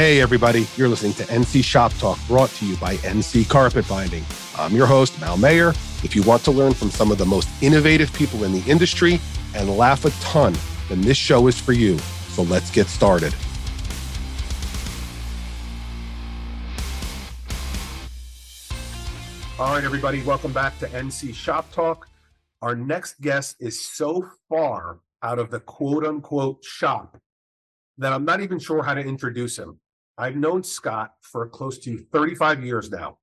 Hey, everybody, you're listening to NC Shop Talk brought to you by NC Carpet Binding. I'm your host, Mal Mayer. If you want to learn from some of the most innovative people in the industry and laugh a ton, then this show is for you. So let's get started. All right, everybody, welcome back to NC Shop Talk. Our next guest is so far out of the quote unquote shop that I'm not even sure how to introduce him. I've known Scott for close to 35 years now.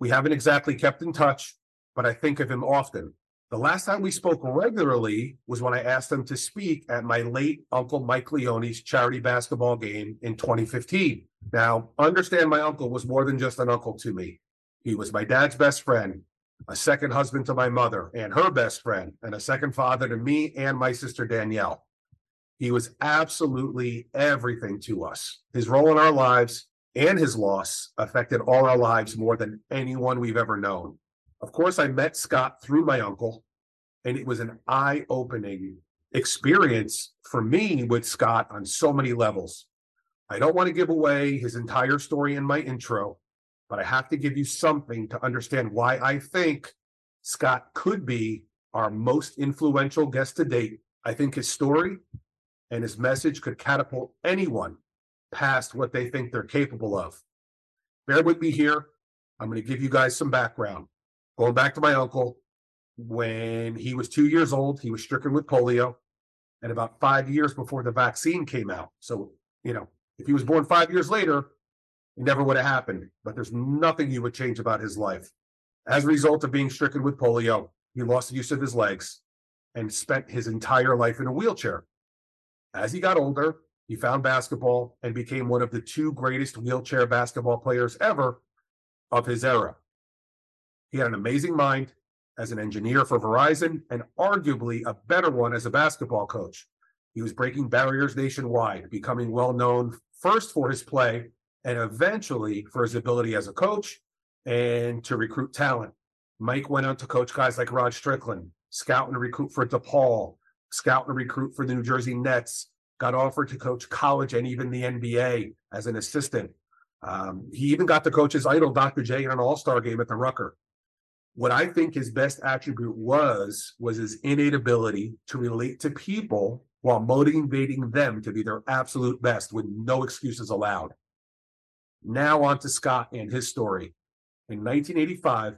We haven't exactly kept in touch, but I think of him often. The last time we spoke regularly was when I asked him to speak at my late uncle Mike Leone's charity basketball game in 2015. Now, understand my uncle was more than just an uncle to me. He was my dad's best friend, a second husband to my mother and her best friend, and a second father to me and my sister Danielle. He was absolutely everything to us. His role in our lives and his loss affected all our lives more than anyone we've ever known. Of course, I met Scott through my uncle, and it was an eye opening experience for me with Scott on so many levels. I don't want to give away his entire story in my intro, but I have to give you something to understand why I think Scott could be our most influential guest to date. I think his story and his message could catapult anyone past what they think they're capable of. Bear with me here. I'm going to give you guys some background. Going back to my uncle, when he was two years old, he was stricken with polio, and about five years before the vaccine came out. So, you know, if he was born five years later, it never would have happened, but there's nothing he would change about his life. As a result of being stricken with polio, he lost the use of his legs and spent his entire life in a wheelchair. As he got older, he found basketball and became one of the two greatest wheelchair basketball players ever of his era. He had an amazing mind as an engineer for Verizon and arguably a better one as a basketball coach. He was breaking barriers nationwide, becoming well known first for his play and eventually for his ability as a coach and to recruit talent. Mike went on to coach guys like Rod Strickland, scout and recruit for DePaul, scout and recruit for the New Jersey Nets, got offered to coach college and even the NBA as an assistant. Um, he even got to coach his idol, Dr. J, in an all star game at the Rucker. What I think his best attribute was, was his innate ability to relate to people while motivating them to be their absolute best with no excuses allowed. Now on to Scott and his story. In 1985,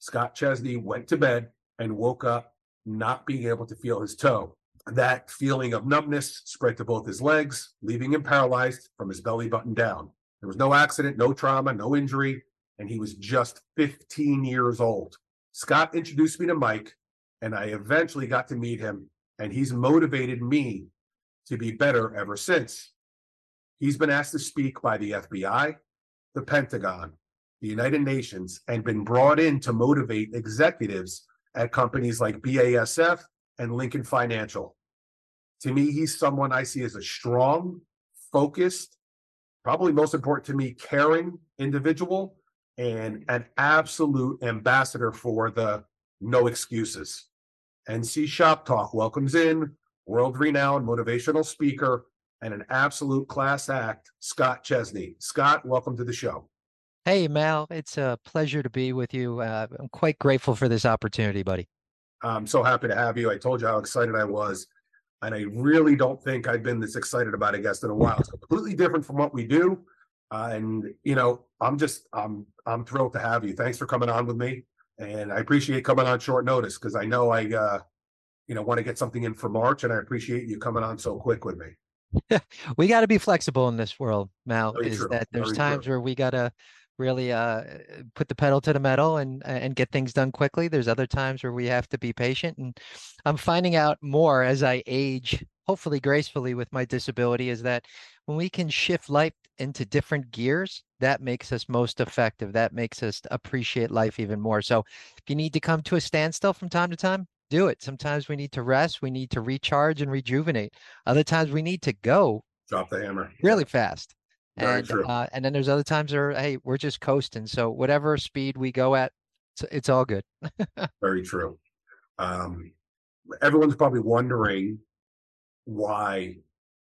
Scott Chesney went to bed and woke up not being able to feel his toe. That feeling of numbness spread to both his legs, leaving him paralyzed from his belly button down. There was no accident, no trauma, no injury, and he was just 15 years old. Scott introduced me to Mike, and I eventually got to meet him, and he's motivated me to be better ever since. He's been asked to speak by the FBI, the Pentagon, the United Nations, and been brought in to motivate executives at companies like BASF and Lincoln Financial. To me, he's someone I see as a strong, focused, probably most important to me, caring individual and an absolute ambassador for the no excuses. NC Shop Talk welcomes in world renowned motivational speaker and an absolute class act, Scott Chesney. Scott, welcome to the show. Hey, Mal, it's a pleasure to be with you. Uh, I'm quite grateful for this opportunity, buddy. I'm so happy to have you. I told you how excited I was. And I really don't think I've been this excited about a guest in a while. It's completely different from what we do. Uh, and you know, I'm just I'm I'm thrilled to have you. Thanks for coming on with me. And I appreciate coming on short notice because I know I uh, you know want to get something in for March and I appreciate you coming on so quick with me. we got to be flexible in this world, Mal. Very is true. that there's Very times true. where we gotta really uh put the pedal to the metal and and get things done quickly. There's other times where we have to be patient, and I'm finding out more as I age, hopefully gracefully with my disability, is that when we can shift life into different gears, that makes us most effective. That makes us appreciate life even more. So if you need to come to a standstill from time to time, do it. Sometimes we need to rest, we need to recharge and rejuvenate. Other times we need to go Drop the hammer. really fast. Very and true. uh, and then there's other times where hey, we're just coasting. So whatever speed we go at, it's, it's all good. Very true. Um, everyone's probably wondering why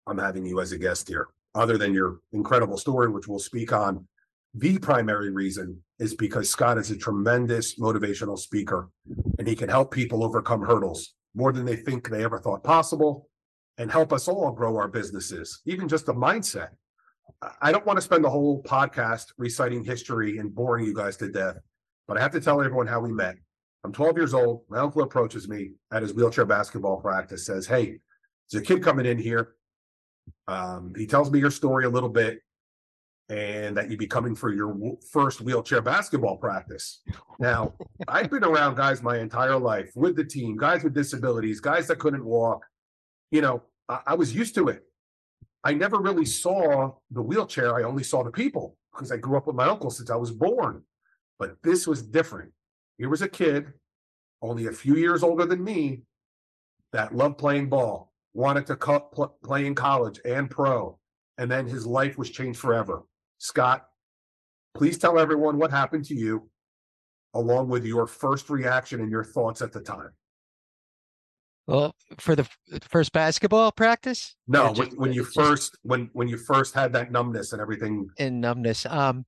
I'm having you as a guest here. other than your incredible story, which we'll speak on, the primary reason is because Scott is a tremendous motivational speaker and he can help people overcome hurdles more than they think they ever thought possible and help us all grow our businesses, even just the mindset. I don't want to spend the whole podcast reciting history and boring you guys to death, but I have to tell everyone how we met. I'm 12 years old. My uncle approaches me at his wheelchair basketball practice, says, Hey, there's a kid coming in here. Um, he tells me your story a little bit and that you'd be coming for your w- first wheelchair basketball practice. Now, I've been around guys my entire life with the team, guys with disabilities, guys that couldn't walk. You know, I, I was used to it. I never really saw the wheelchair. I only saw the people because I grew up with my uncle since I was born. But this was different. Here was a kid, only a few years older than me, that loved playing ball, wanted to co- pl- play in college and pro, and then his life was changed forever. Scott, please tell everyone what happened to you, along with your first reaction and your thoughts at the time. Well, for the f- first basketball practice No, when, when you just- first when when you first had that numbness and everything. in numbness, um,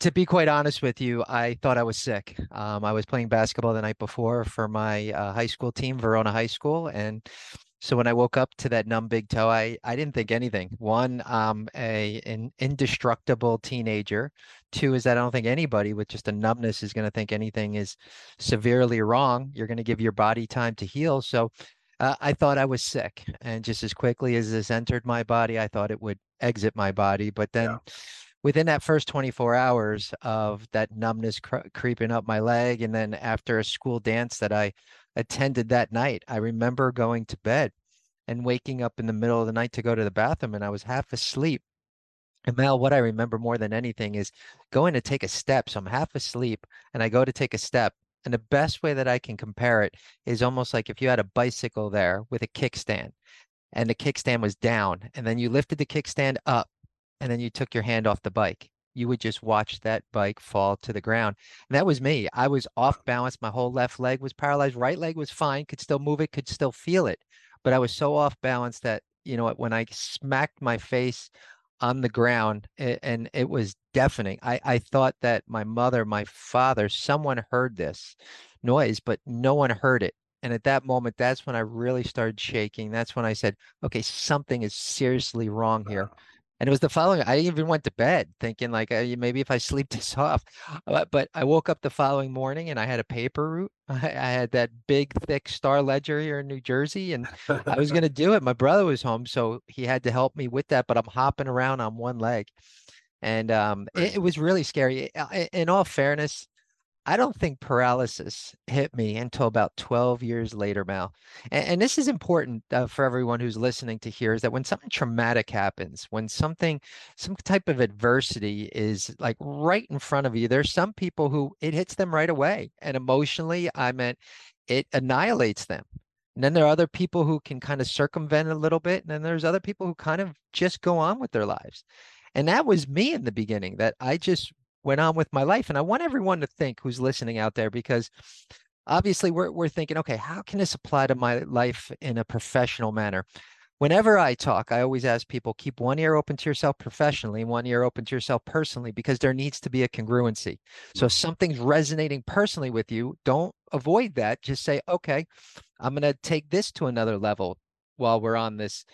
to be quite honest with you, I thought I was sick. Um, I was playing basketball the night before for my uh, high school team, Verona High School, and so when I woke up to that numb big toe, I I didn't think anything. One, um, a an indestructible teenager. Two is that I don't think anybody with just a numbness is going to think anything is severely wrong. You're going to give your body time to heal. So uh, I thought I was sick, and just as quickly as this entered my body, I thought it would exit my body. But then Yeah. within that first 24 hours of that numbness cr- creeping up my leg, and then after a school dance that I attended that night, I remember going to bed and waking up in the middle of the night to go to the bathroom, and I was half asleep. And Mal, what I remember more than anything is going to take a step. So I'm half asleep and I go to take a step. And the best way that I can compare it is almost like if you had a bicycle there with a kickstand and the kickstand was down, and then you lifted the kickstand up and then you took your hand off the bike. You would just watch that bike fall to the ground. And that was me. I was off balance. My whole left leg was paralyzed. Right leg was fine, could still move it, could still feel it. But I was so off balance that, you know, when I smacked my face on the ground a- and it was deafening. I, I thought that my mother, my father, someone heard this noise, but no one heard it. And at that moment, that's when I really started shaking. That's when I said, okay, something is seriously wrong here. And it was the following, I even went to bed thinking like, uh, maybe if I sleep this off, Uh, but I woke up the following morning and I had a paper route. I, had that big, thick Star Ledger here in New Jersey and I was gonna do it. My brother was home, so he had to help me with that, but I'm hopping around on one leg. And um, it, it was really scary. In all fairness, I don't think paralysis hit me until about 12 years later, Mal. And, and this is important uh, for everyone who's listening to hear is that when something traumatic happens, when something, some type of adversity is like right in front of you, there's some people who it hits them right away. And emotionally, I meant it annihilates them. And then there are other people who can kind of circumvent a little bit. And then there's other people who kind of just go on with their lives. And that was me in the beginning, that I just went on with my life. And I want everyone to think who's listening out there because obviously we're we're thinking, okay, how can this apply to my life in a professional manner? Whenever I talk, I always ask people keep one ear open to yourself professionally and one ear open to yourself personally because there needs to be a congruency. So if mm-hmm. something's resonating personally with you, don't avoid that. Just say, okay, I'm going to take this to another level while we're on this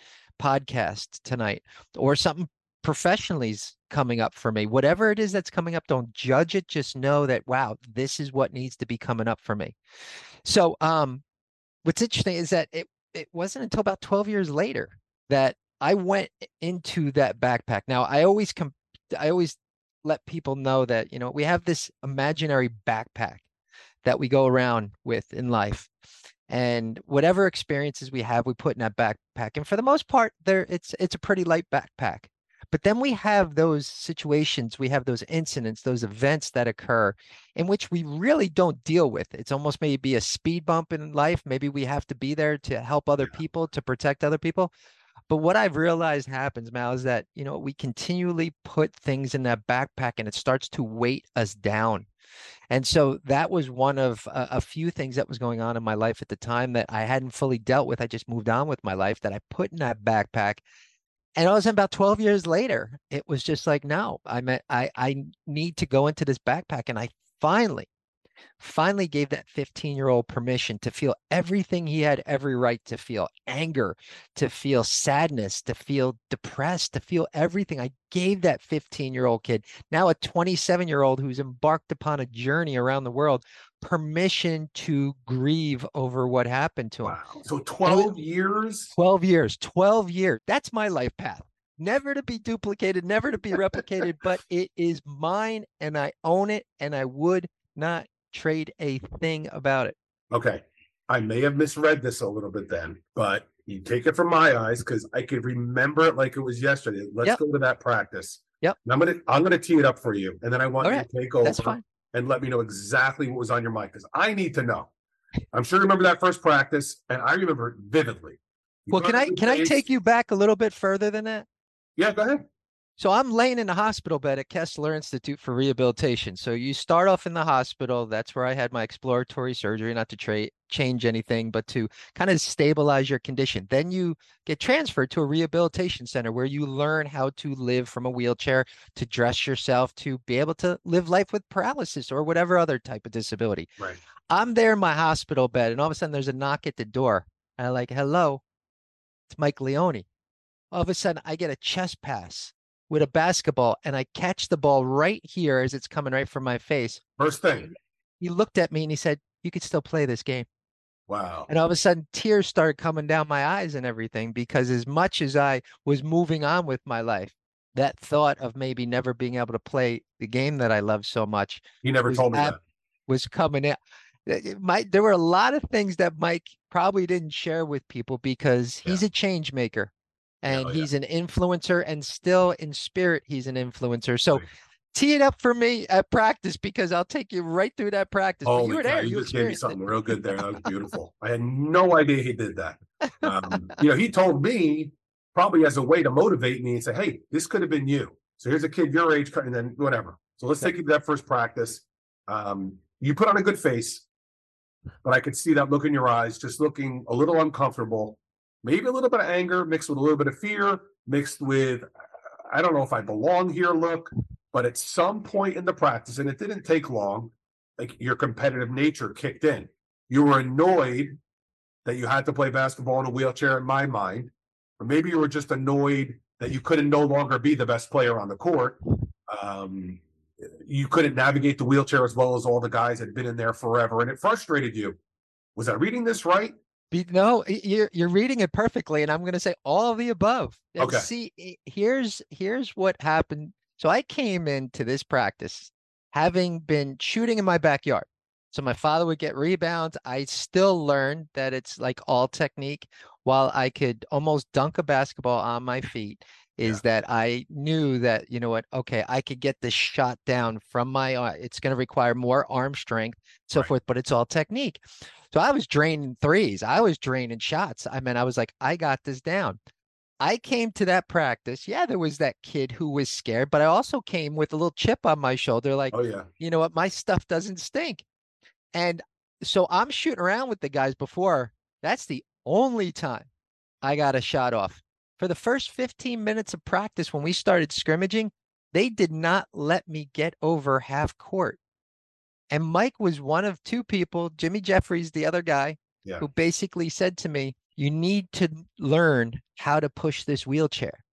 podcast tonight or something professionally's coming up for me. Whatever it is that's coming up, don't judge it. Just know that, wow, this is what needs to be coming up for me. So, um, what's interesting is that it, it wasn't until about 12 years later that I went into that backpack. Now, I always com- I always let people know that, you know, we have this imaginary backpack that we go around with in life. And whatever experiences we have, we put in that backpack. And for the most part, there it's it's a pretty light backpack. But then we have those situations, we have those incidents, those events that occur in which we really don't deal with. It's almost maybe a speed bump in life. Maybe we have to be there to help other people, to protect other people. But what I've realized happens, Mal, is that, you know, we continually put things in that backpack and it starts to weight us down. And so that was one of a, a few things that was going on in my life at the time that I hadn't fully dealt with. I just moved on with my life that I put in that backpack. And all of a sudden, about 12 years later, it was just like, no, I I I need to go into this backpack. And I finally, finally gave that 15 year old permission to feel everything he had every right to feel anger, to feel sadness, to feel depressed, to feel everything. I gave that 15 year old kid, now a 27 year old who's embarked upon a journey around the world, permission to grieve over what happened to him. Wow. So 12 years? 12 years, 12 years. That's my life path. Never to be duplicated, never to be replicated, but it is mine and I own it and I would not trade a thing about it. Okay. I may have misread this a little bit then, but you take it from my eyes because I could remember it like it was yesterday. Let's Yep. go to that practice. Yep. And I'm gonna I'm gonna tee it up for you, and then I want you Alright, to take over and let me know exactly what was on your mind because I need to know. I'm sure you remember that first practice, and I remember it vividly. You Well, can I can I take you back a little bit further than that? Yeah, go ahead. So I'm laying in a hospital bed at Kessler Institute for Rehabilitation. So you start off in the hospital. That's where I had my exploratory surgery, not to tra- change anything, but to kind of stabilize your condition. Then you get transferred to a rehabilitation center where you learn how to live from a wheelchair, to dress yourself, to be able to live life with paralysis or whatever other type of disability. Right. I'm there in my hospital bed, and all of a sudden there's a knock at the door. And I'm like, hello, it's Mike Leone. All of a sudden I get a chest pass with a basketball, and I catch the ball right here as it's coming right from my face. First thing. He looked at me and he said, You could still play this game. Wow. And all of a sudden, tears started coming down my eyes and everything because as much as I was moving on with my life, that thought of maybe never being able to play the game that I love so much You never told me that. was coming in. Uh, uh, Mike, there were a lot of things that Mike probably didn't share with people because he's a change maker Yeah, and oh, yeah. he's an influencer and still in spirit he's an influencer. So Right. tee it up for me at practice because I'll take you right through that practice. but you were there. you You just gave me it. something real good there. That was beautiful. I had no idea he did that. Um, you know, he told me probably as a way to motivate me and say, "Hey, this could have been you." So here's a kid your age, and then whatever. So let's take you to that first practice. Um, you put on a good face, but I could see that look in your eyes, just looking a little uncomfortable, maybe a little bit of anger mixed with a little bit of fear, mixed with I don't know if I belong here. Look, but at some point in the practice, and it didn't take long, like your competitive nature kicked in. You were annoyed that you had to play basketball in a wheelchair, in my mind, or maybe you were just annoyed that you couldn't no longer be the best player on the court. Um, you couldn't navigate the wheelchair as well as all the guys had been in there forever, and it frustrated you. Was I reading this right? Be- No, you're you're reading it perfectly, and I'm going to say all of the above. And Okay. See, eh, here's here's what happened. So I came into this practice having been shooting in my backyard. So my father would get rebounds. I still learned that it's like all technique. While I could almost dunk a basketball on my feet, is that I knew that you know what? Okay, I could get this shot down from my. ar- It's going to require more arm strength, so Right. forth. But it's all technique. So I was draining threes. I was draining shots. I mean, I was like, I got this down. I came to that practice. Yeah, there was that kid who was scared, but I also came with a little chip on my shoulder, like, Oh yeah, you know what, my stuff doesn't stink. And so I'm shooting around with the guys before. That's the only time I got a shot off. For the first 15 minutes of practice, when we started scrimmaging, they did not let me get over half court. And Mike was one of two people, Jimmy Jeffries, the other guy, Yeah. who basically said to me, You need to learn how to push this wheelchair.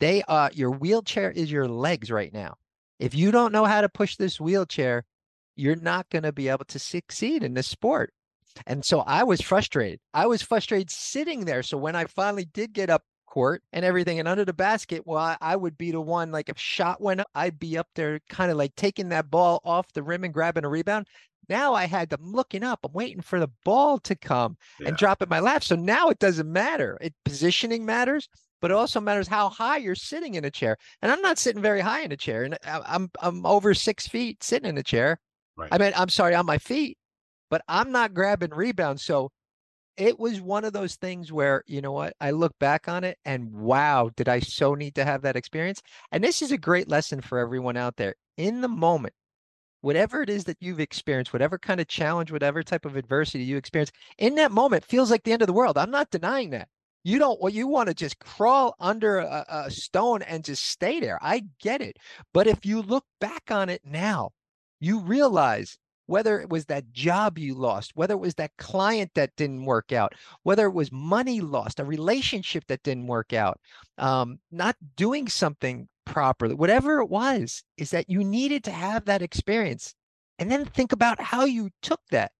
They are your wheelchair is your legs right now. If you don't know how to push this wheelchair, you're not going to be able to succeed in this sport. And so I was frustrated. I was frustrated sitting there. So when I finally did get up court and everything and under the basket, well, I, I would be the one, like if shot went up, I'd be up there kind of like taking that ball off the rim and grabbing a rebound. Now I had them looking up. I'm waiting for the ball to come yeah. and drop in my lap. So now it doesn't matter. It positioning matters, but it also matters how high you're sitting in a chair. And I'm not sitting very high in a chair, and I'm I'm over six feet sitting in a chair. Right. I mean, I'm sorry, on my feet, but I'm not grabbing rebounds. So it was one of those things where you know what I look back on it and wow, did I so need to have that experience? And this is a great lesson for everyone out there. In the moment, whatever it is that you've experienced, whatever kind of challenge, whatever type of adversity you experience, in that moment feels like the end of the world. I'm not denying that. You don't what you want to just crawl under a, a stone and just stay there. I get it. But if you look back on it now, you realize whether it was that job you lost, whether it was that client that didn't work out, whether it was money lost, a relationship that didn't work out, um, not doing something properly, whatever it was, is that you needed to have that experience and then think about how you took that.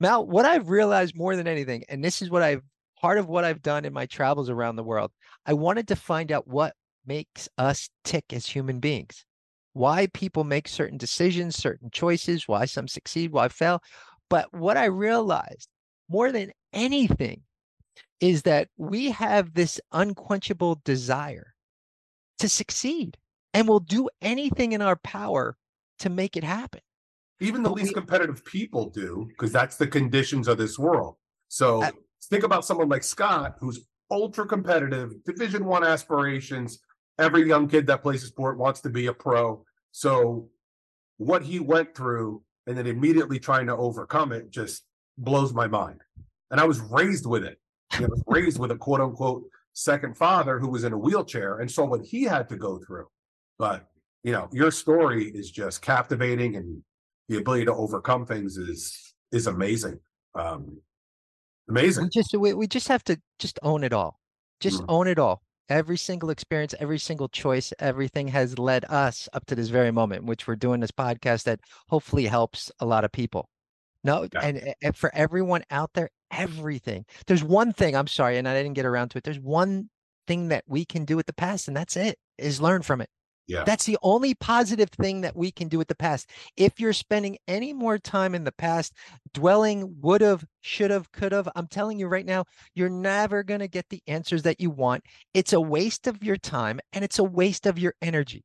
Mal, what I've realized more than anything, and this is what I've part of what I've done in my travels around the world, I wanted to find out what makes us tick as human beings why people make certain decisions, certain choices, why some succeed, why fail. But what I realized more than anything is that we have this unquenchable desire to succeed and we'll do anything in our power to make it happen. Even the but least we, competitive people do, because that's the conditions of this world. So uh, think about someone like Scott, who's ultra competitive, division one aspirations, every young kid that plays a sport wants to be a pro. So what he went through and then immediately trying to overcome it just blows my mind. And I was raised with it. I was raised with a quote unquote second father who was in a wheelchair and saw what he had to go through. But you know, your story is just captivating and the ability to overcome things is is amazing. Um amazing. We just we, we just have to just own it all. Just mm. own it all every single experience, every single choice, everything has led us up to this very moment, which we're doing this podcast that hopefully helps a lot of people. No, yeah. and, and for everyone out there, everything. There's one thing, I'm sorry, and I didn't get around to it. There's one thing that we can do with the past, and that's it, is learn from it. Yeah. That's the only positive thing that we can do with the past. If you're spending any more time in the past dwelling would have, should have, could have, I'm telling you right now, you're never going to get the answers that you want. It's a waste of your time and it's a waste of your energy.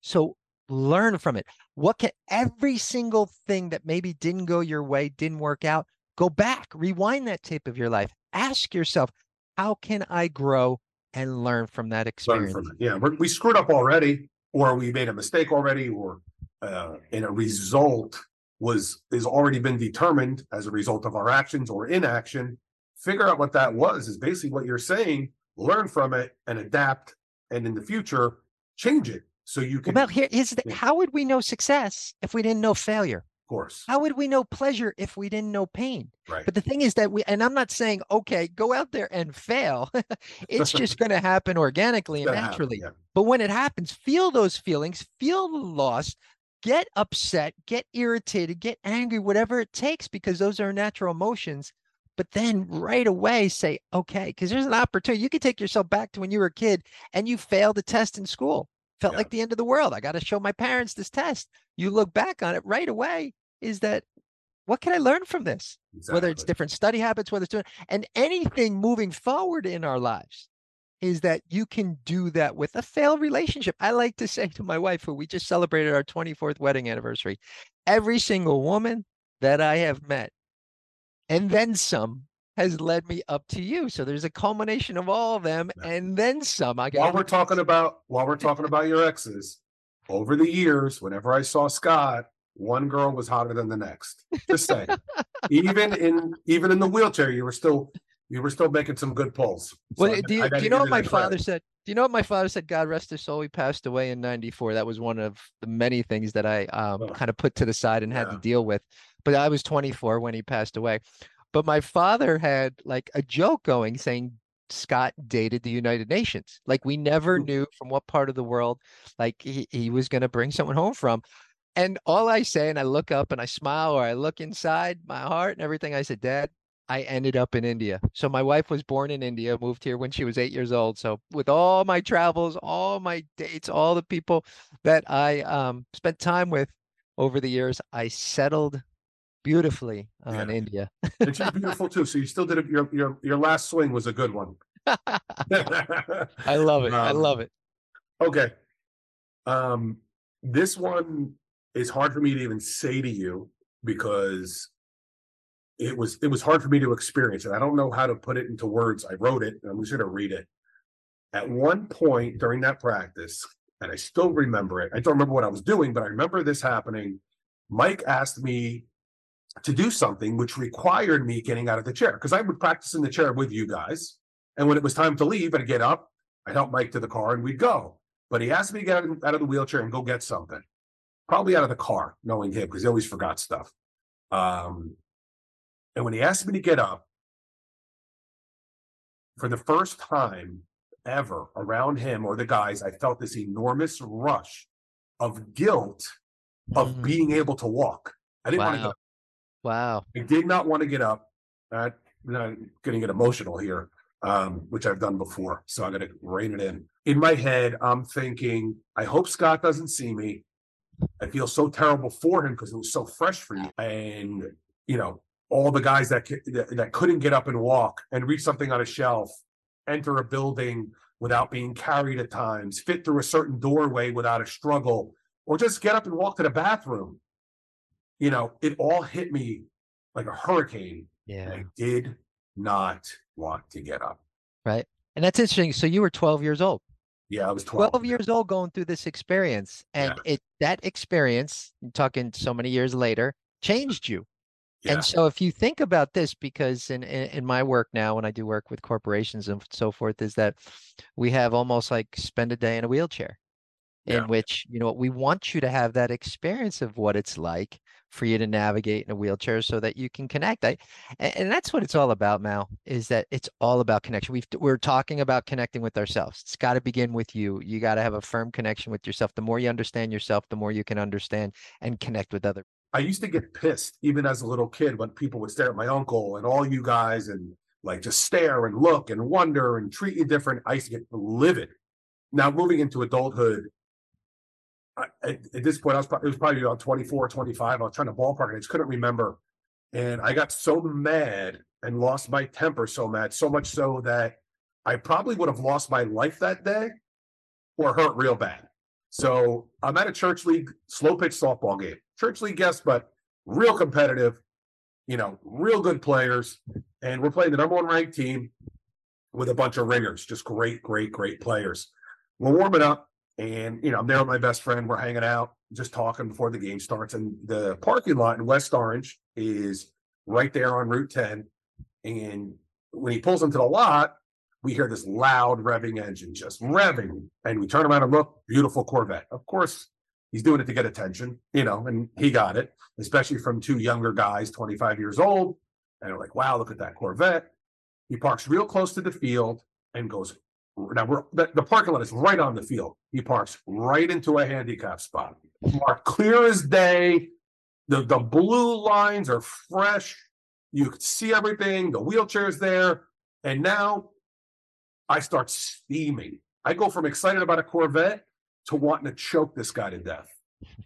So learn from it. What can every single thing that maybe didn't go your way, didn't work out, go back, rewind that tape of your life. Ask yourself, how can I grow and learn from that experience. From yeah, We're, we screwed up already, or we made a mistake already, or uh, and a result was is already been determined as a result of our actions or inaction. Figure out what that was is basically what you're saying. Learn from it and adapt, and in the future change it so you can. Well, here is the, yeah. how would we know success if we didn't know failure? Course. How would we know pleasure if we didn't know pain? Right. But the thing is that we, and I'm not saying, okay, go out there and fail. it's just going to happen organically and naturally. Happen, yeah. But when it happens, feel those feelings, feel the loss, get upset, get irritated, get angry, whatever it takes, because those are natural emotions. But then right away say, okay, because there's an opportunity. You can take yourself back to when you were a kid and you failed a test in school felt yeah. like the end of the world. I got to show my parents this test. You look back on it right away is that what can I learn from this? Exactly. Whether it's different study habits, whether it's doing and anything moving forward in our lives is that you can do that with a failed relationship. I like to say to my wife, who we just celebrated our 24th wedding anniversary, every single woman that I have met, and then some, has led me up to you. So there's a culmination of all of them, and then some. I got while we're talking about while we're talking about your exes, over the years, whenever I saw Scott, one girl was hotter than the next. Just say, even in even in the wheelchair, you were still you were still making some good pulls. Well, do you, do you know what my father credit. said? Do you know what my father said? God rest his soul. He passed away in '94. That was one of the many things that I um, oh. kind of put to the side and had to deal with. But I was 24 when he passed away. But my father had like a joke going saying Scott dated the United Nations. Like we never knew from what part of the world like he, he was going to bring someone home from. And all I say, and I look up and I smile or I look inside my heart and everything, I said, Dad, I ended up in India. So my wife was born in India, moved here when she was eight years old. So with all my travels, all my dates, all the people that I um, spent time with over the years, I settled beautifully on yeah. India. and she's beautiful too. So you still did it. Your your your last swing was a good one. I love it. Um, I love it. Okay. Um, this one is hard for me to even say to you because it was it was hard for me to experience it. I don't know how to put it into words. I wrote it, I'm just gonna read it. At one point during that practice, and I still remember it. I don't remember what I was doing, but I remember this happening. Mike asked me to do something which required me getting out of the chair because I would practice in the chair with you guys. And when it was time to leave, I'd get up, I'd help Mike to the car and we'd go. But he asked me to get out of the wheelchair and go get something. Probably out of the car, knowing him, because he always forgot stuff. Um, and when he asked me to get up, for the first time ever around him or the guys, I felt this enormous rush of guilt of Mm, being able to walk. I didn't want to Wow. Wow. I did not want to get up. I'm not gonna get emotional here, um, which I've done before. So I'm gonna rein it in. In my head, I'm thinking, I hope Scott doesn't see me. I feel so terrible for him because it was so fresh for you. And you know, all the guys that, that that couldn't get up and walk and reach something on a shelf, enter a building without being carried at times, fit through a certain doorway without a struggle, or just get up and walk to the bathroom. You know, it all hit me like a hurricane. Yeah. I did not want to get up. Right. And that's interesting. So you were 12 years old. Yeah, I was 12. 12 years old going through this experience. And it that experience, I'm talking so many years later, changed you. Yeah. And so if you think about this, because in, in in my work now, when I do work with corporations and so forth, is that we have almost like spend a day in a wheelchair. Yeah. In which, you know, we want you to have that experience of what it's like for you to navigate in a wheelchair so that you can connect. I, and that's what it's all about, Mal, is that it's all about connection. We've, we're talking about connecting with ourselves. It's got to begin with you. You got to have a firm connection with yourself. The more you understand yourself, the more you can understand and connect with other. I used to get pissed even as a little kid when people would stare at my uncle and all you guys and like just stare and look and wonder and treat you different. I used to get livid. Now moving into adulthood, At, at this point, I was probably, it was probably about 24, 25. I was trying to ballpark and I just couldn't remember. And I got so mad and lost my temper so mad, so much so that I probably would have lost my life that day or hurt real bad. So I'm at a church league slow pitch softball game. Church league guest, but real competitive, you know, real good players. And we're playing the number one ranked team with a bunch of ringers, just great, great, great players. We're warming up, and you know, I'm there with my best friend. We're hanging out, just talking before the game starts. And the parking lot in West Orange is right there on Route 10. And when he pulls into the lot, we hear this loud revving engine just revving. And we turn around and look, beautiful Corvette. Of course, he's doing it to get attention, you know, and he got it, especially from two younger guys, 25 years old. And they're like, wow, look at that Corvette. He parks real close to the field and goes, now we're the, the parking lot is right on the field. He parks right into a handicap spot. Marked clear as day. The the blue lines are fresh. You can see everything. The wheelchair's there. And now I start steaming. I go from excited about a Corvette to wanting to choke this guy to death.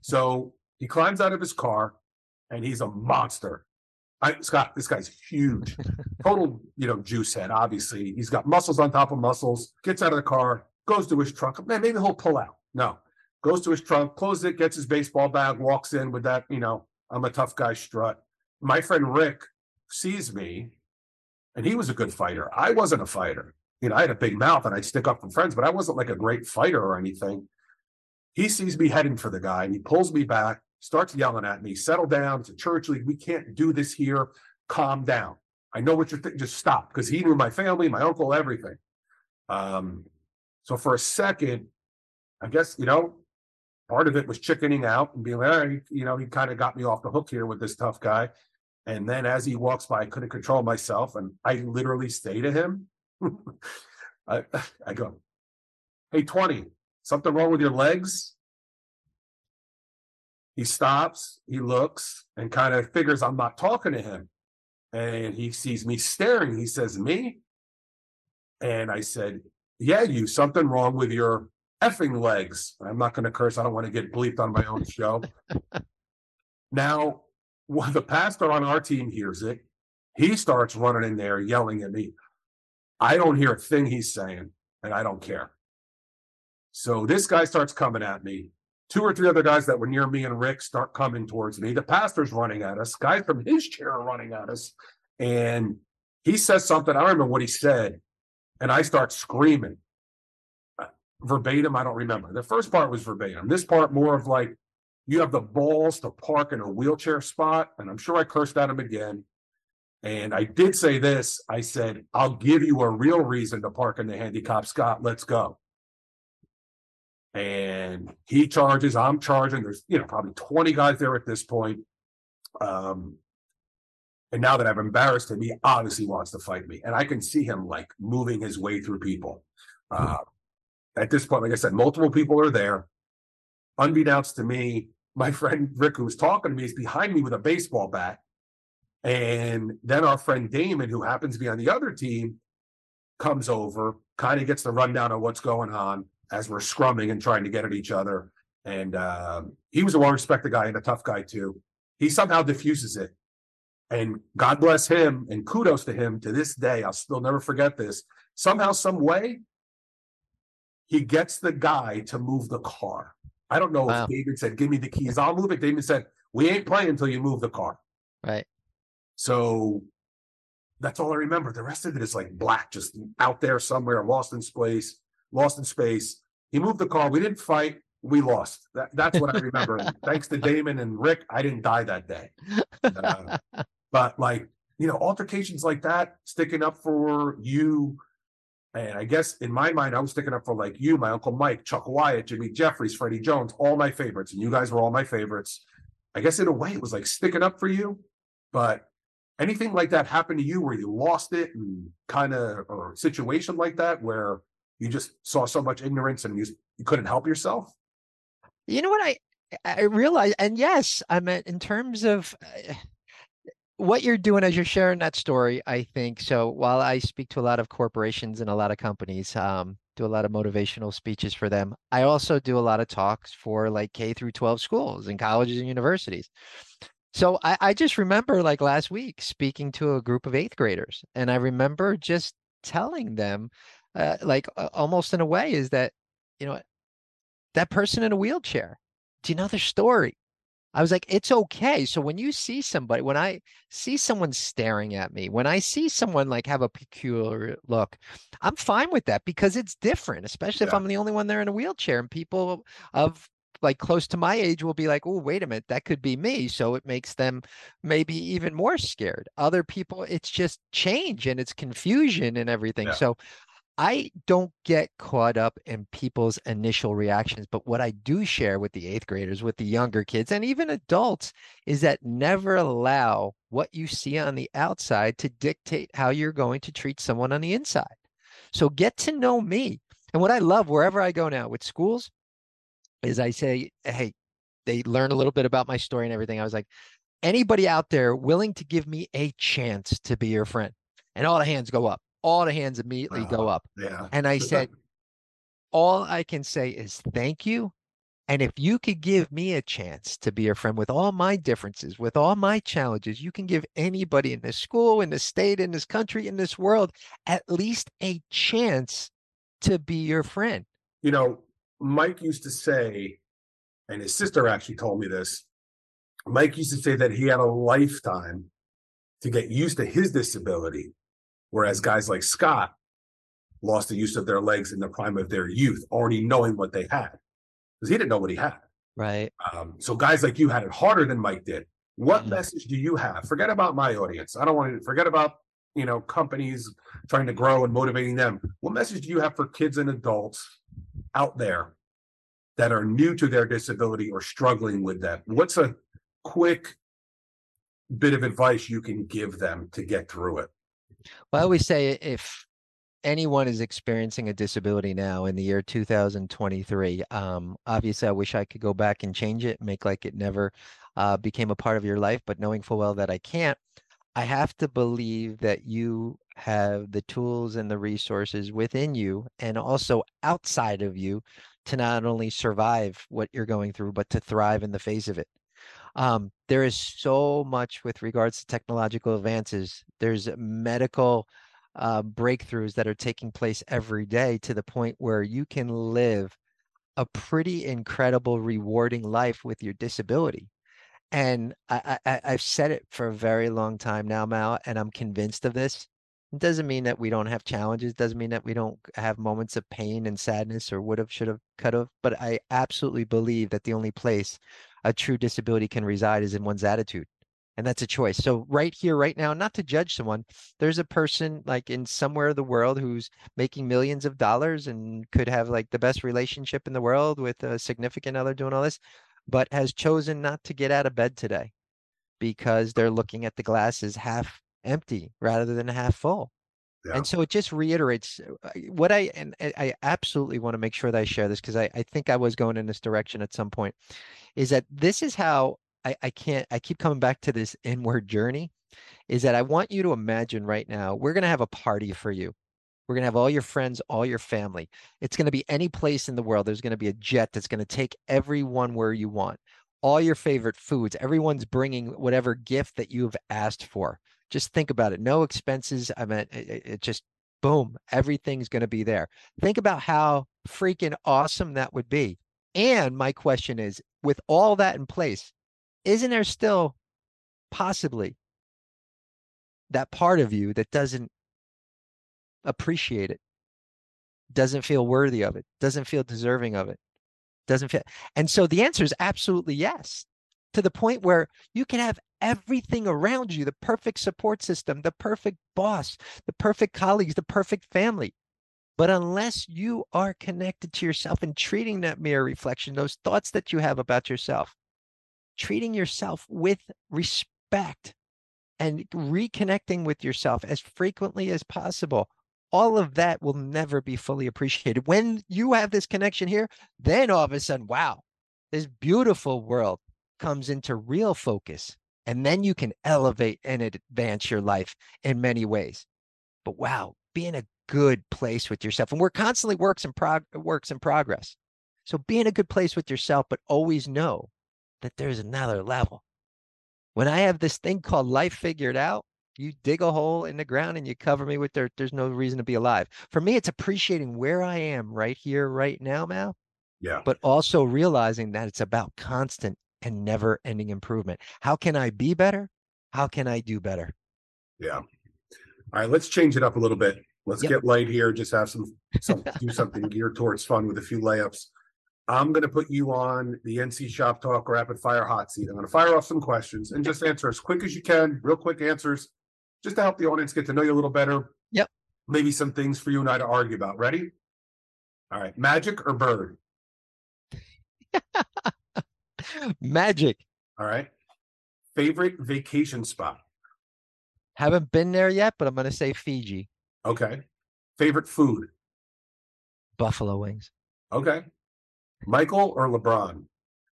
So he climbs out of his car and he's a monster. I Scott, this guy's huge. Total, you know, juice head, obviously. He's got muscles on top of muscles, gets out of the car, goes to his trunk. Man, maybe he'll pull out. No. Goes to his trunk, closes it, gets his baseball bag, walks in with that, you know, I'm a tough guy strut. My friend Rick sees me, and he was a good fighter. I wasn't a fighter. You know, I had a big mouth and I'd stick up for friends, but I wasn't like a great fighter or anything. He sees me heading for the guy and he pulls me back, starts yelling at me, settle down. It's a church league. We can't do this here. Calm down. I know what you're thinking. Just stop. Because he knew my family, my uncle, everything. Um, so for a second, I guess, you know, part of it was chickening out and being like, all right, you know, he kind of got me off the hook here with this tough guy. And then as he walks by, I couldn't control myself. And I literally say to him, I, I go, Hey, 20, something wrong with your legs? He stops, he looks, and kind of figures I'm not talking to him. And he sees me staring. He says, Me? And I said, Yeah, you, something wrong with your effing legs. I'm not going to curse. I don't want to get bleeped on my own show. now, when the pastor on our team hears it, he starts running in there yelling at me. I don't hear a thing he's saying, and I don't care. So this guy starts coming at me. Two or three other guys that were near me and Rick start coming towards me. The pastor's running at us. Guys from his chair are running at us. And he says something. I don't remember what he said. And I start screaming. Uh, Verbatim, I don't remember. The first part was verbatim. This part, more of like, you have the balls to park in a wheelchair spot. And I'm sure I cursed at him again. And I did say this, I said, I'll give you a real reason to park in the handicap, Scott, let's go. And he charges, I'm charging, there's, you know, probably twenty guys there at this point. Um. And now that I've embarrassed him, he obviously wants to fight me, and I can see him like moving his way through people. Uh, at this point, like I said, multiple people are there. Unbeknownst to me, my friend Rick, who was talking to me, is behind me with a baseball bat. And then our friend Damon, who happens to be on the other team, comes over, kind of gets the rundown of what's going on as we're scrumming and trying to get at each other. And um, he was a well respected guy and a tough guy too. He somehow diffuses it. And God bless him and kudos to him to this day. I'll still never forget this. Somehow, some way, he gets the guy to move the car. I don't know Wow. if David said, Give me the keys, I'll move it. David said, We ain't playing until you move the car. Right. So that's all I remember. The rest of it is like black, just out there somewhere, lost in space, lost in space. He moved the car. We didn't fight. We lost. That, that's what I remember. Thanks to Damon and Rick, I didn't die that day. Uh, but like, you know, altercations like that, sticking up for you. And I guess in my mind, I was sticking up for like you, my Uncle Mike, Chuck Wyatt, Jimmy Jeffries, Freddie Jones, all my favorites. And you guys were all my favorites. I guess in a way, it was like sticking up for you. But anything like that happen to you where you lost it and kind of, or a situation like that where you just saw so much ignorance and you, you couldn't help yourself? You know what I I realize, and yes, I meant in terms of uh, what you're doing as you're sharing that story. I think so. While I speak to a lot of corporations and a lot of companies, um, do a lot of motivational speeches for them. I also do a lot of talks for like K through 12 schools and colleges and universities. So I, I just remember like last week speaking to a group of eighth graders, and I remember just telling them, uh, like uh, almost in a way, is that you know that person in a wheelchair. Do you know their story? I was like, it's okay. So when you see somebody, when I see someone staring at me, when I see someone like have a peculiar look, I'm fine with that because it's different, especially if I'm the only one there in a wheelchair and people of like close to my age will be like, oh, wait a minute, that could be me. So it makes them maybe even more scared. Other people, it's just change and it's confusion and everything. Yeah. So I don't get caught up in people's initial reactions, but what I do share with the eighth graders, with the younger kids, and even adults is that never allow what you see on the outside to dictate how you're going to treat someone on the inside. So get to know me. And what I love wherever I go now with schools is I say, hey, they learn a little bit about my story and everything. I was like, anybody out there willing to give me a chance to be your friend? And all the hands go up. All the hands immediately go Uh, up. Yeah. And I said, all I can say is thank you. And if you could give me a chance to be a friend with all my differences, with all my challenges, you can give anybody in this school, in this state, in this country, in this world, at least a chance to be your friend. you know, Mike used to say, and his sister actually told me this. Mike used to say that he had a lifetime to get used to his disability, whereas guys like Scott lost the use of their legs in the prime of their youth, already knowing what they had, because he didn't know what he had. Right. Um, so guys like you had it harder than Mike did. What Mhm. message do you have? Forget about my audience. I don't want to forget about you know companies trying to grow and motivating them. What message do you have for kids and adults out there that are new to their disability or struggling with that? What's a quick bit of advice you can give them to get through it? Well, I always say if anyone is experiencing a disability now in the year 2023, um, obviously I wish I could go back and change it, make like it never uh, became a part of your life, but knowing full well that I can't, I have to believe that you have the tools and the resources within you and also outside of you to not only survive what you're going through, but to thrive in the face of it. Um, there is so much with regards to technological advances. There's medical uh, breakthroughs that are taking place every day to the point where you can live a pretty incredible, rewarding life with your disability. And I, I, I've said it for a very long time now, Mal, and I'm convinced of this. It doesn't mean that we don't have challenges, doesn't mean that we don't have moments of pain and sadness or would have, should have, could have, but I absolutely believe that the only place a true disability can reside is in one's attitude And that's a choice. So right here, right now, not to judge someone, there's a person like in somewhere of the world who's making millions of dollars and could have like the best relationship in the world with a significant other doing all this, but has chosen not to get out of bed today because they're looking at the glass as half empty rather than half full. Yeah. And so it just reiterates uh, what I, and I- absolutely want to make sure that I share this because I, I think I was going in this direction at some point, is that this is how I, I can't, I keep coming back to this inward journey, is that I want you to imagine right now, we're going to have a party for you. We're going to have all your friends, all your family. It's going to be any place in the world. There's going to be a jet that's going to take everyone where you want. All your favorite foods. Everyone's bringing whatever gift that you've asked for. Just think about it. No expenses. I mean, it, it- just boom, everything's going to be there. Think about how freaking awesome that would be. And my question is, with all that in place, isn't there still possibly that part of you that doesn't appreciate it, doesn't feel worthy of it, doesn't feel deserving of it, doesn't feel. And so the answer is absolutely yes, to the point where you can have everything around you the perfect support system, the perfect boss, the perfect colleagues, the perfect family. But unless you are connected to yourself and treating that mirror reflection, those thoughts that you have about yourself, treating yourself with respect and reconnecting with yourself as frequently as possible, all of that will never be fully appreciated. When you have this connection here, then all of a sudden, wow, this beautiful world comes into real focus. And then you can elevate and advance your life in many ways. But wow, be in a good place with yourself. And we're constantly works in prog- works in progress. So be in a good place with yourself, but always know that there's another level. When I have this thing called life figured out, you dig a hole in the ground and you cover me with dirt. There's no reason to be alive. For me, it's appreciating where I am right here, right now, Mal, Yeah. but also realizing that it's about constant and never ending improvement. How can I be better? How can I do better? Yeah. All right, let's change it up a little bit. Let's Yep. get light here. Just have some, some do something geared towards fun with a few layups. I'm gonna put you on the NC Shop Talk Rapid Fire Hot Seat. I'm gonna fire off some questions and just answer as quick as you can, real quick answers, just to help the audience get to know you a little better. Yep. Maybe some things for you and I to argue about. Ready? All right, magic or bird? Magic. All right. Favorite vacation spot? Haven't been there yet, but I'm going to say Fiji. Okay. Favorite food? Buffalo wings. Okay. Michael or LeBron?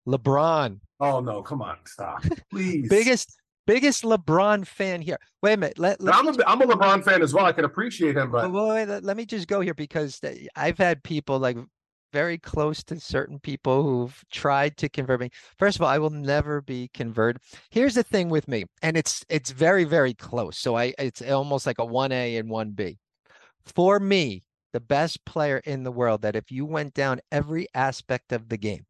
LeBron. Oh no, come on, stop. Please. Biggest biggest LeBron fan here. Wait a minute. Let, let I'm a, I'm a LeBron fan as well. I can appreciate him, Wait, but wait, wait, let, let me just go here because I've had people like very close to certain people who've tried to convert me. First of all, I will never be converted. Here's the thing with me, and it's it's very very close. So I it's almost like a one A and one B. For me, the best player in the world that if you went down every aspect of the game,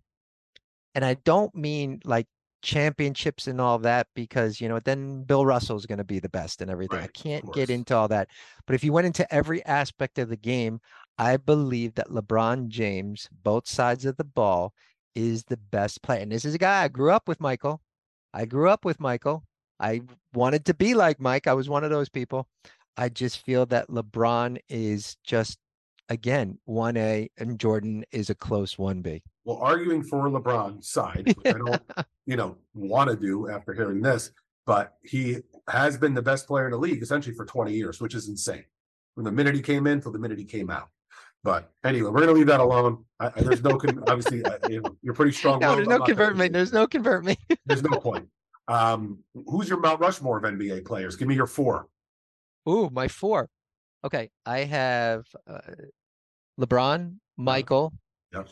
and I don't mean like championships and all that because you know then Bill Russell's going to be the best and everything. I Right, of can't get into all that. But if you went into every aspect of the game, I believe that LeBron James, both sides of the ball, is the best player. And this is a guy I grew up with, Michael. I grew up with Michael. I wanted to be like Mike. I was one of those people. I just feel that LeBron is just again 1A and Jordan is a close 1B. well, arguing for LeBron's side, which I don't, you know, want to do after hearing this, but he has been the best player in the league essentially for 20 years, which is insane. From the minute he came in till the minute he came out. But anyway, we're gonna leave that alone. I, I- there's no, con- obviously, uh, you know, you're pretty strong. No, there's no convert me. There's no convert me. There's no point. Um, who's your Mount Rushmore of NBA players? Give me your four. Ooh, my four. Okay, I have uh, LeBron, Michael. Yep.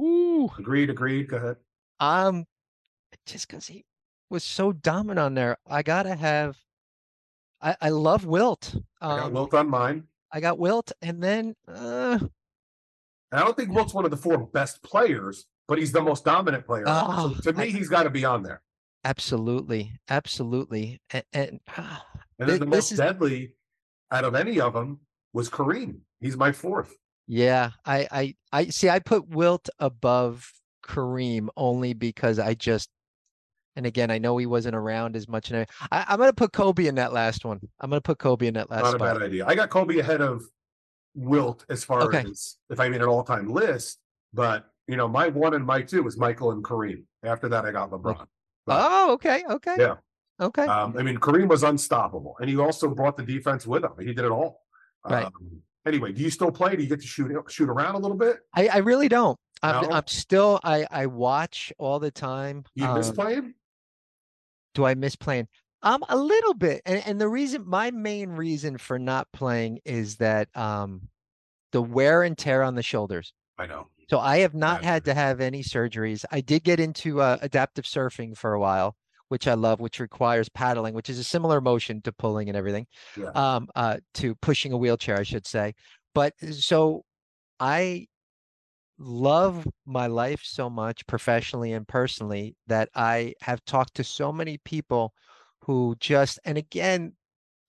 Ooh, Agreed, agreed. Go ahead. um, just because he was so dominant on there, I gotta have. I I love Wilt. I got Um, Wilt on mine. I got Wilt, and then uh, I don't think Wilt's one of the four best players, but he's the most dominant player. Oh, so to me, I- he's got to be on there. absolutely, absolutely, and, and ah, And then the most is- deadly out of any of them was Kareem. He's my fourth. yeah, I I I see. I put Wilt above Kareem only because I just And again, I know he wasn't around as much. And I, I, I'm gonna put Kobe in that last one. I'm gonna put Kobe in that last one. Not a spot. bad idea. I got Kobe ahead of Wilt as far Okay. as if I made an all-time list, but you know, my one and my two was Michael and Kareem. After that, I got LeBron. Oh, okay, okay. Yeah. Okay. Um, I mean, Kareem was unstoppable, and he also brought the defense with him. He did it all. Right. Um, anyway, do you still play? Do you get to shoot shoot around a little bit? I, I really don't. I'm, No? I'm still I I watch all the time. You miss Um, playing? Do I miss playing? Um, a little bit. And and the reason my main reason for not playing is that um the wear and tear on the shoulders. I know. So I have not had to have any surgeries. I did get into uh, adaptive surfing for a while, which I love, which requires paddling, which is a similar motion to pulling and everything. Yeah. Um, uh, to pushing a wheelchair, I should say. But uh, so I love my life so much professionally and personally that I have talked to so many people who just, and again,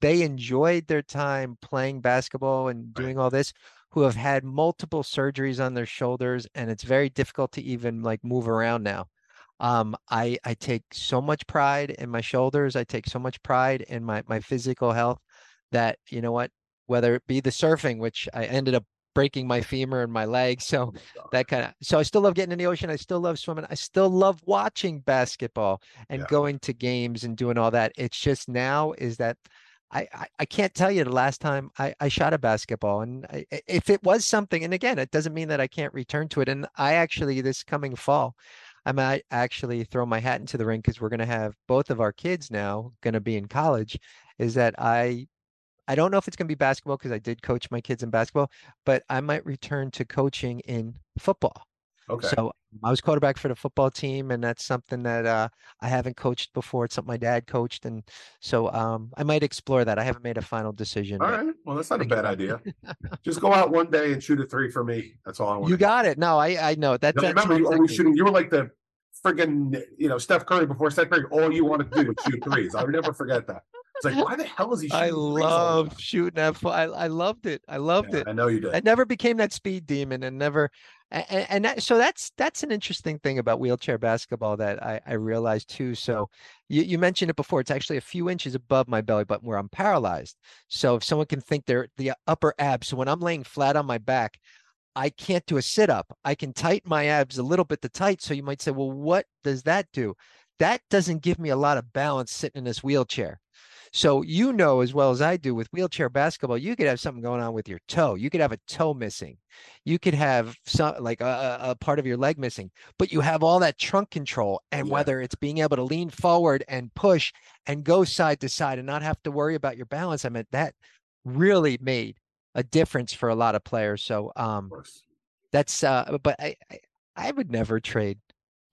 they enjoyed their time playing basketball and doing all this, who have had multiple surgeries on their shoulders, and it's very difficult to even like move around now. Um, I I take so much pride in my shoulders. I take so much pride in my my physical health that you know what, whether it be the surfing, which I ended up breaking my femur and my leg, so that kind of so I still love getting in the ocean. I still love swimming. I still love watching basketball and Yeah. going to games and doing all that. It's just now is that I, I I can't tell you the last time I I shot a basketball and I, if it was something and again it doesn't mean that I can't return to it and I actually this coming fall I might actually throw my hat into the ring because we're gonna have both of our kids now gonna be in college is that I I don't know if it's gonna be basketball because I did coach my kids in basketball but I might return to coaching in football Okay. so I was quarterback for the football team, and that's something that uh, I haven't coached before. It's something my dad coached, and so um, I might explore that. I haven't made a final decision. all right. Well, that's not a bad idea. Just go out one day and shoot a three for me. That's all I want. You got it. No, I I know that. Remember, you always shooting. You were like the friggin' you know Steph Curry before Steph Curry. All you wanted to do was shoot threes. I would never forget that. It's like, why the hell is he? I love shooting that. I I loved it. I loved Yeah, it. I know you did. I never became that speed demon and never and, and that, so that's that's an interesting thing about wheelchair basketball that I, I realized too. So you, you mentioned it before. It's actually a few inches above my belly button where I'm paralyzed. So if someone can think they're the upper abs, so when I'm laying flat on my back, I can't do a sit up. I can tighten my abs a little bit to tight. So you might say, well, what does that do? That doesn't give me a lot of balance sitting in this wheelchair. So you know as well as I do with wheelchair basketball, you could have something going on with your toe. You could have a toe missing. You could have some like a, a part of your leg missing, but you have all that trunk control. And Yeah. whether it's being able to lean forward and push and go side to side and not have to worry about your balance, I mean that really made a difference for a lot of players. So um that's uh but I I, I would never trade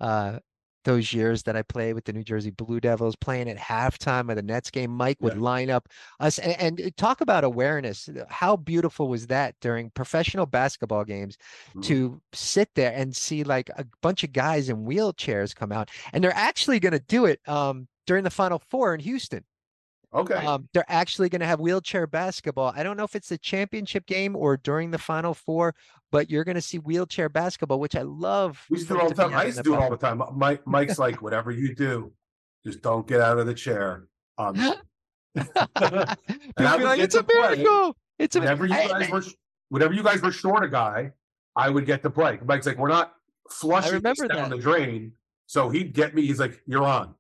uh those years that I played with the New Jersey Blue Devils playing at halftime of the Nets game. Mike would Yeah. line up us and, and uh, talk about awareness. uh, How beautiful was that during professional basketball games Mhm. to sit there and see like a bunch of guys in wheelchairs come out and they're actually going to do it um during the final four in Houston. Okay. Um, they're actually going to have wheelchair basketball. I don't know if it's the championship game or during the final four, but you're going to see wheelchair basketball, which I love. we used to do it all the time. I used to do it all the time. Mike, Mike's like, whatever you do, just don't get out of the chair. Um, People I like, it's a miracle. It's a whenever you guys I- were, whenever you guys were short a guy, I would get to play. Mike's like, we're not flushing down that. the drain. So he'd get me. He's like, you're on.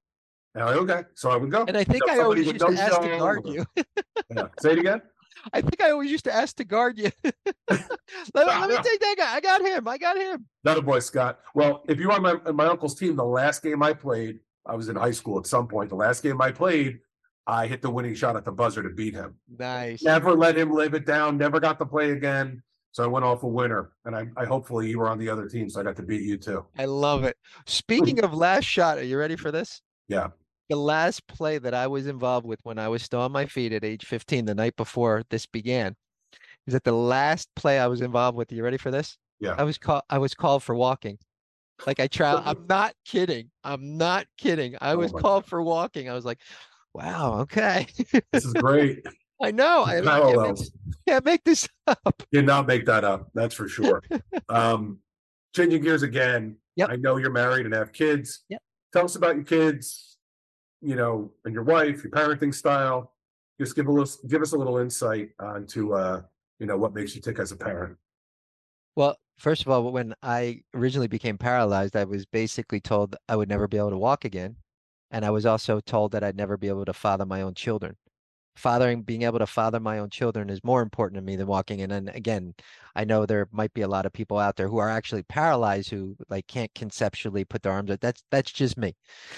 Okay. So I would go. and I think So I always used to ask to guard you. Yeah. Say it again. I think I always used to ask to guard you. let, let me take that guy. I got him. I got him. Not a boy, Scott. Well, if you were on my, my uncle's team, the last game I played, I was in high school at some point. The last game I played, I hit the winning shot at the buzzer to beat him. Nice. Never let him live it down. Never got to play again. So I went off a winner, and I, I hopefully you were on the other team, so I got to beat you too. I love it. Speaking of last shot, are you ready for this? Yeah. The last play that I was involved with when I was still on my feet at age 15, the night before this began, is that the last play I was involved with. Are You ready for this? Yeah. I was called I was called for walking. Like I try I'm not kidding. I'm not kidding. I Oh was my called for walking. I was like, wow, okay. This is great. I know. I, I can't, make, can't make this up. Did not make that up. That's for sure. um, changing gears again. Yep. I know you're married and have kids. Yep. tell us about your kids, you know, and your wife, your parenting style. Just give a little, give us a little insight onto, uh, you know, what makes you tick as a parent. Well, first of all, when I originally became paralyzed, I was basically told I would never be able to walk again. And I was also told that I'd never be able to father my own children. Fathering, being able to father my own children is more important to me than walking. In. And again, I know there might be a lot of people out there who are actually paralyzed who like can't conceptually put their arms out. That's that's just me.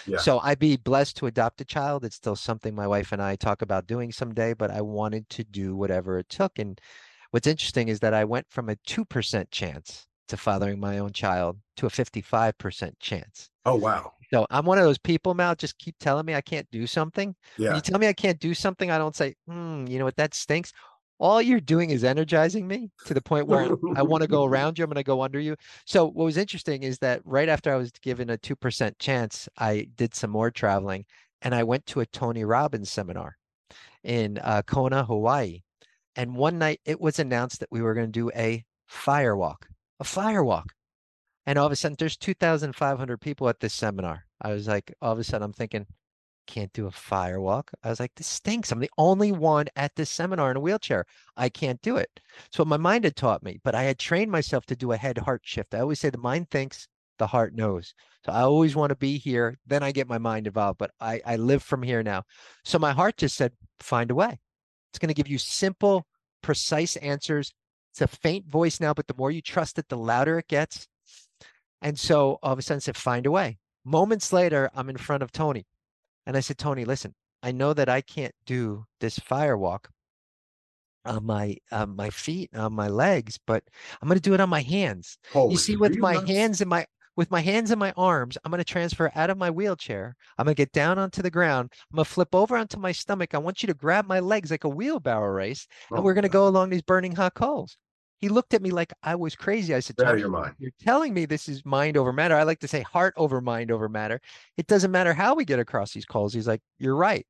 Yeah. So I'd be blessed to adopt a child. It's still something my wife and I talk about doing someday, but I wanted to do whatever it took. And what's interesting is that I went from a 2% chance to fathering my own child to a 55% chance. Oh, wow. So I'm one of those people, Mal, just keep telling me I can't do something. When Yeah. you tell me I can't do something, I don't say, hmm, you know what, that stinks. All you're doing is energizing me to the point where I want to go around you. I'm going to go under you. So what was interesting is that right after I was given a 2% chance, I did some more traveling and I went to a Tony Robbins seminar in uh, Kona, Hawaii. And one night it was announced that we were going to do a fire walk, a fire walk. And all of a sudden there's 2,500 people at this seminar. I was like, all of a sudden I'm thinking, can't do a fire walk. I was like, this stinks. I'm the only one at this seminar in a wheelchair. I can't do it. So what my mind had taught me, but I had trained myself to do a head heart shift. I always say the mind thinks, the heart knows. So I always want to be here. Then I get my mind involved, but I, I live from here now. So my heart just said, find a way. It's going to give you simple, precise answers. It's a faint voice now, but the more you trust it, the louder it gets. And so all of a sudden, I said, find a way. Moments later, I'm in front of Tony. And I said, Tony, listen, I know that I can't do this fire walk on my on my feet, on my legs, but I'm going to do it on my hands. Holy, You see, with my nuts? hands and my with my hands and my arms, I'm going to transfer out of my wheelchair. I'm going to get down onto the ground. I'm going to flip over onto my stomach. I want you to grab my legs like a wheelbarrow race, Oh and we're going to go along these burning hot coals. He looked at me like I was crazy. I said, out your mind. you're telling me this is mind over matter. I like to say heart over mind over matter. It doesn't matter how we get across these coals. He's like, you're right.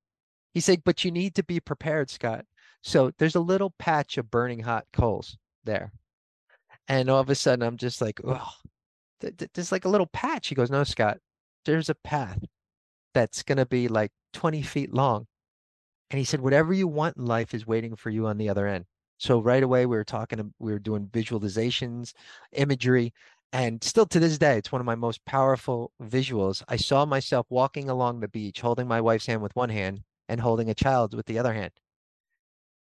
He said, but you need to be prepared, Scott. So there's a little patch of burning hot coals there. And all of a sudden, I'm just like, oh, there's like a little patch. He goes, no, Scott, there's a path that's going to be like 20 feet long. And he said, whatever you want in life is waiting for you on the other end. So right away, we were talking, we were doing visualizations, imagery, and still to this day, it's one of my most powerful visuals. I saw myself walking along the beach, holding my wife's hand with one hand and holding a child with the other hand.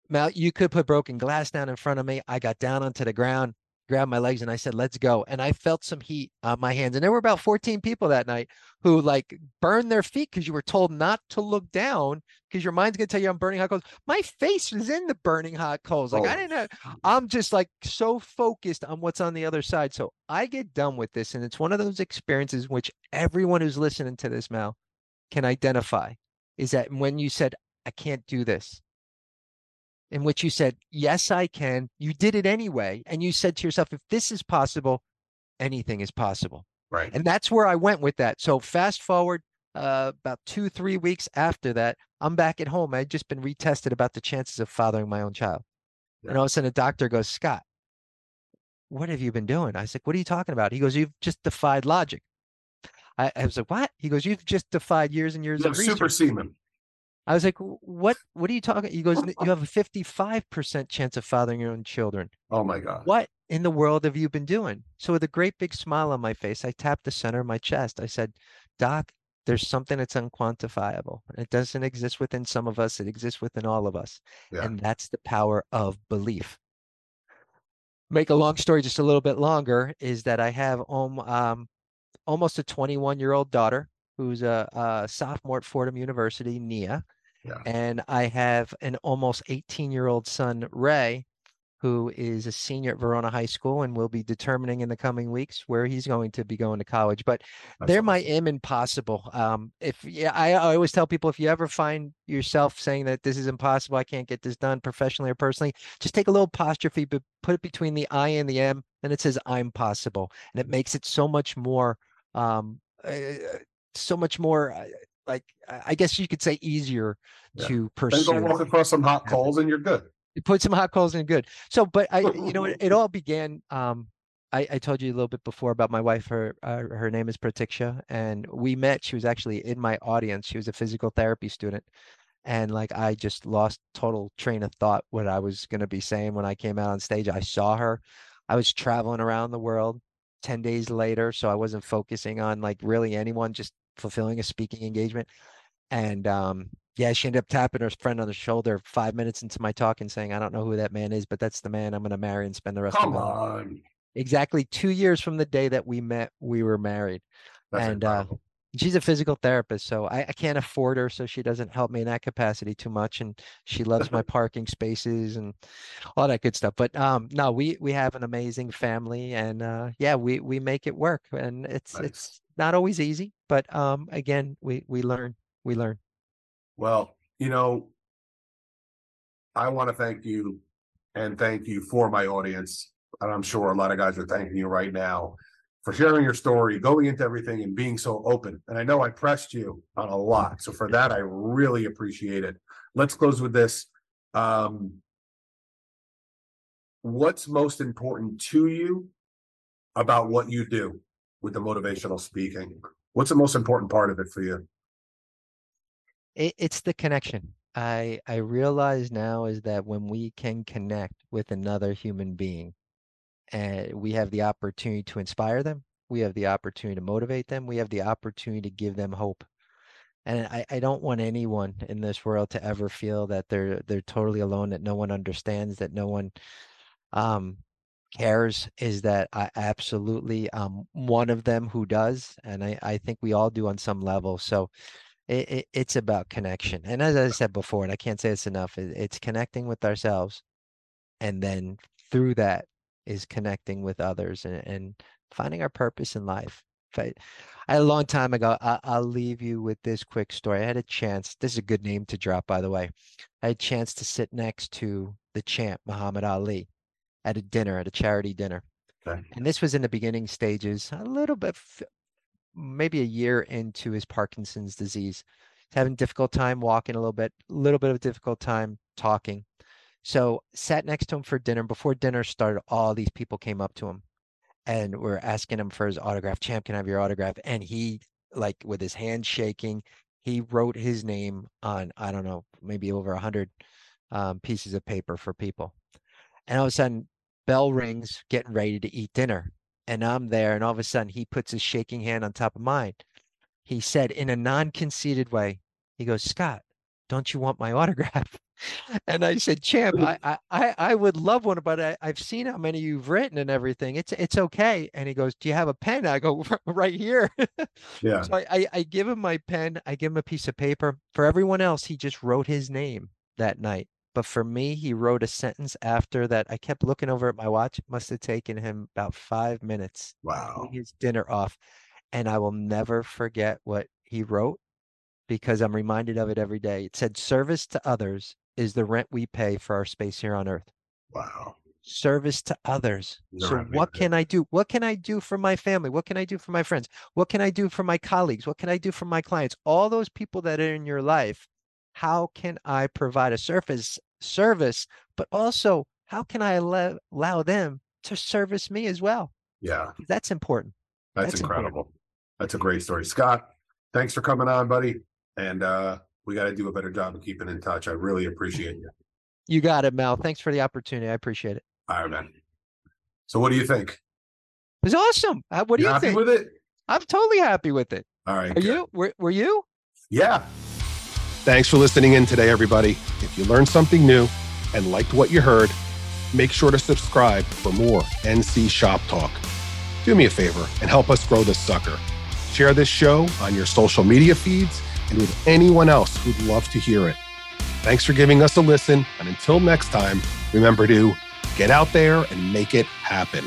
Mal, you could put broken glass down in front of me. I got down onto the ground, grabbed my legs, and I said, let's go. And I felt some heat on my hands. And there were about 14 people that night who like burned their feet because you were told not to look down because your mind's gonna tell you I'm burning hot coals. My face was in the burning hot coals. Like I Holy didn't know. I'm just like so focused on what's on the other side. So I get done with this, and it's one of those experiences which everyone who's listening to this, Mal, can identify. Is that when you said, I can't do this, in which you said, Yes, I can. You did it anyway. And you said to yourself, If this is possible, anything is possible. Right. And that's where I went with that. So fast forward uh, about two, three weeks after that, I'm back at home. I'd just been retested about the chances of fathering my own child. And all of a sudden, a doctor goes, Scott, what have you been doing? I was like, What are you talking about? He goes, You've just defied logic. I, I was like, What? He goes, You've just defied years and years You of super research. semen. I was like, What? What are you talking? He goes, You have a 55% chance of fathering your own children. Oh my God. What in the world have you been doing? So with a great big smile on my face, I tapped the center of my chest. I said, Doc, there's something that's unquantifiable. It doesn't exist within some of us, it exists within all of us. Yeah. And that's the power of belief. Make a long story just a little bit longer is that I have um, um, almost a 21 year old daughter who's a, a sophomore at Fordham University, Nia. Yeah. And I have an almost 18 year old son, Ray, who is a senior at Verona High School and will be determining in the coming weeks where he's going to be going to college. But That's they're my awesome. im impossible. Um, if yeah, I, I always tell people if you ever find yourself saying that this is impossible, I can't get this done professionally or personally, just take a little apostrophe, but put it between the I and the M, and it says I'm possible, and it makes it so much more, um, uh, so much more. Uh, like I guess you could say easier Yeah. to Then pursue go walk across some hot coals and you're good. you put some hot coals in good. So, but I, you know, it, it all began um, I, I told you a little bit before about my wife. Her uh, her name is Pratiksha, and we met. She was actually in my audience. She was a physical therapy student, and like I just lost total train of thought what I was gonna be saying when I came out on stage. I saw her. I was traveling around the world 10 days later, so I wasn't focusing on like really anyone, just fulfilling a speaking engagement. And um yeah, she ended up tapping her friend on the shoulder five minutes into my talk and saying, I don't know who that man is, but that's the man I'm gonna marry and spend the rest Come of my life. Exactly two years from the day that we met, we were married. That's And, uh. She's a physical therapist, so I, I can't afford her, so she doesn't help me in that capacity too much. And she loves my parking spaces and all that good stuff. But um, no, we we have an amazing family, and uh, yeah, we we make it work. And it's Nice. it's not always easy, but um, again, we we learn, we learn. Well, you know, I want to thank you and thank you for my audience. And I'm sure a lot of guys are thanking you right now for sharing your story, going into everything and being so open. And I know I pressed you on a lot. So for that, I really appreciate it. Let's close with this. Um, what's most important to you about what you do with the motivational speaking? What's the most important part of it for you? It, it's the connection. I I realize now is that when we can connect with another human being, and we have the opportunity to inspire them, we have the opportunity to motivate them, we have the opportunity to give them hope. And I, I don't want anyone in this world to ever feel that they're they're totally alone, that no one understands, that no one um cares is that I absolutely um one of them who does and I I think we all do on some level so it, it it's about connection and as I said before and I can't say this enough it, it's connecting with ourselves and then through that is connecting with others and, and finding our purpose in life If I, I a long time ago I, I'll leave you with this quick story I had a chance this is a good name to drop by the way I had a chance to sit next to the champ Muhammad Ali at a dinner, at a charity dinner. Okay. And this was in the beginning stages, a little bit, maybe a year into his Parkinson's disease. He's having difficult time walking a little bit, a little bit of difficult time talking. So sat next to him for dinner. Before dinner started, all these people came up to him and were asking him for his autograph. Champ, can I have your autograph? And he, like, with his hand shaking, he wrote his name on, I don't know, maybe over a hundred um, pieces of paper for people. And all of a sudden, bell rings, getting ready to eat dinner. And I'm there, and all of a sudden, he puts his shaking hand on top of mine. He said in a non conceited way, he goes, Scott, don't you want my autograph? And I said, Champ, I, I, I I would love one, but I, I've seen how many you've written and everything. It's it's okay. And he goes, Do you have a pen? I go, right here. Yeah. So I, I, I give him my pen, I give him a piece of paper. For everyone else, he just wrote his name that night. But for me, he wrote a sentence after that. I kept looking over at my watch. It must have taken him about five minutes Wow. his dinner off. And I will never forget what he wrote because I'm reminded of it every day. It said, Service to others is the rent we pay for our space here on earth Wow. service to others. Never So had me what can I do? What can I do for my family? What can I do for my friends? What can I do for my colleagues? What can I do for my clients? All those people that are in your life, how can I provide a service service, but also how can I allow, allow them to service me as well? Yeah. That's important. That's, That's important. incredible. That's a great story. Scott, thanks for coming on, buddy. And uh we got to do a better job of keeping in touch. I really appreciate you. You got it, Mal. Thanks for the opportunity. I appreciate it. All right, man. So what do you think? It was awesome. Uh, What do You you happy think? with it? I'm totally happy with it. All right. Are good. you? Were, were you? Yeah. Thanks for listening in today, everybody. If you learned something new and liked what you heard, make sure to subscribe for more NC Shop Talk. Do me a favor and help us grow this sucker. Share this show on your social media feeds and with anyone else who'd love to hear it. Thanks for giving us a listen. And until next time, remember to get out there and make it happen.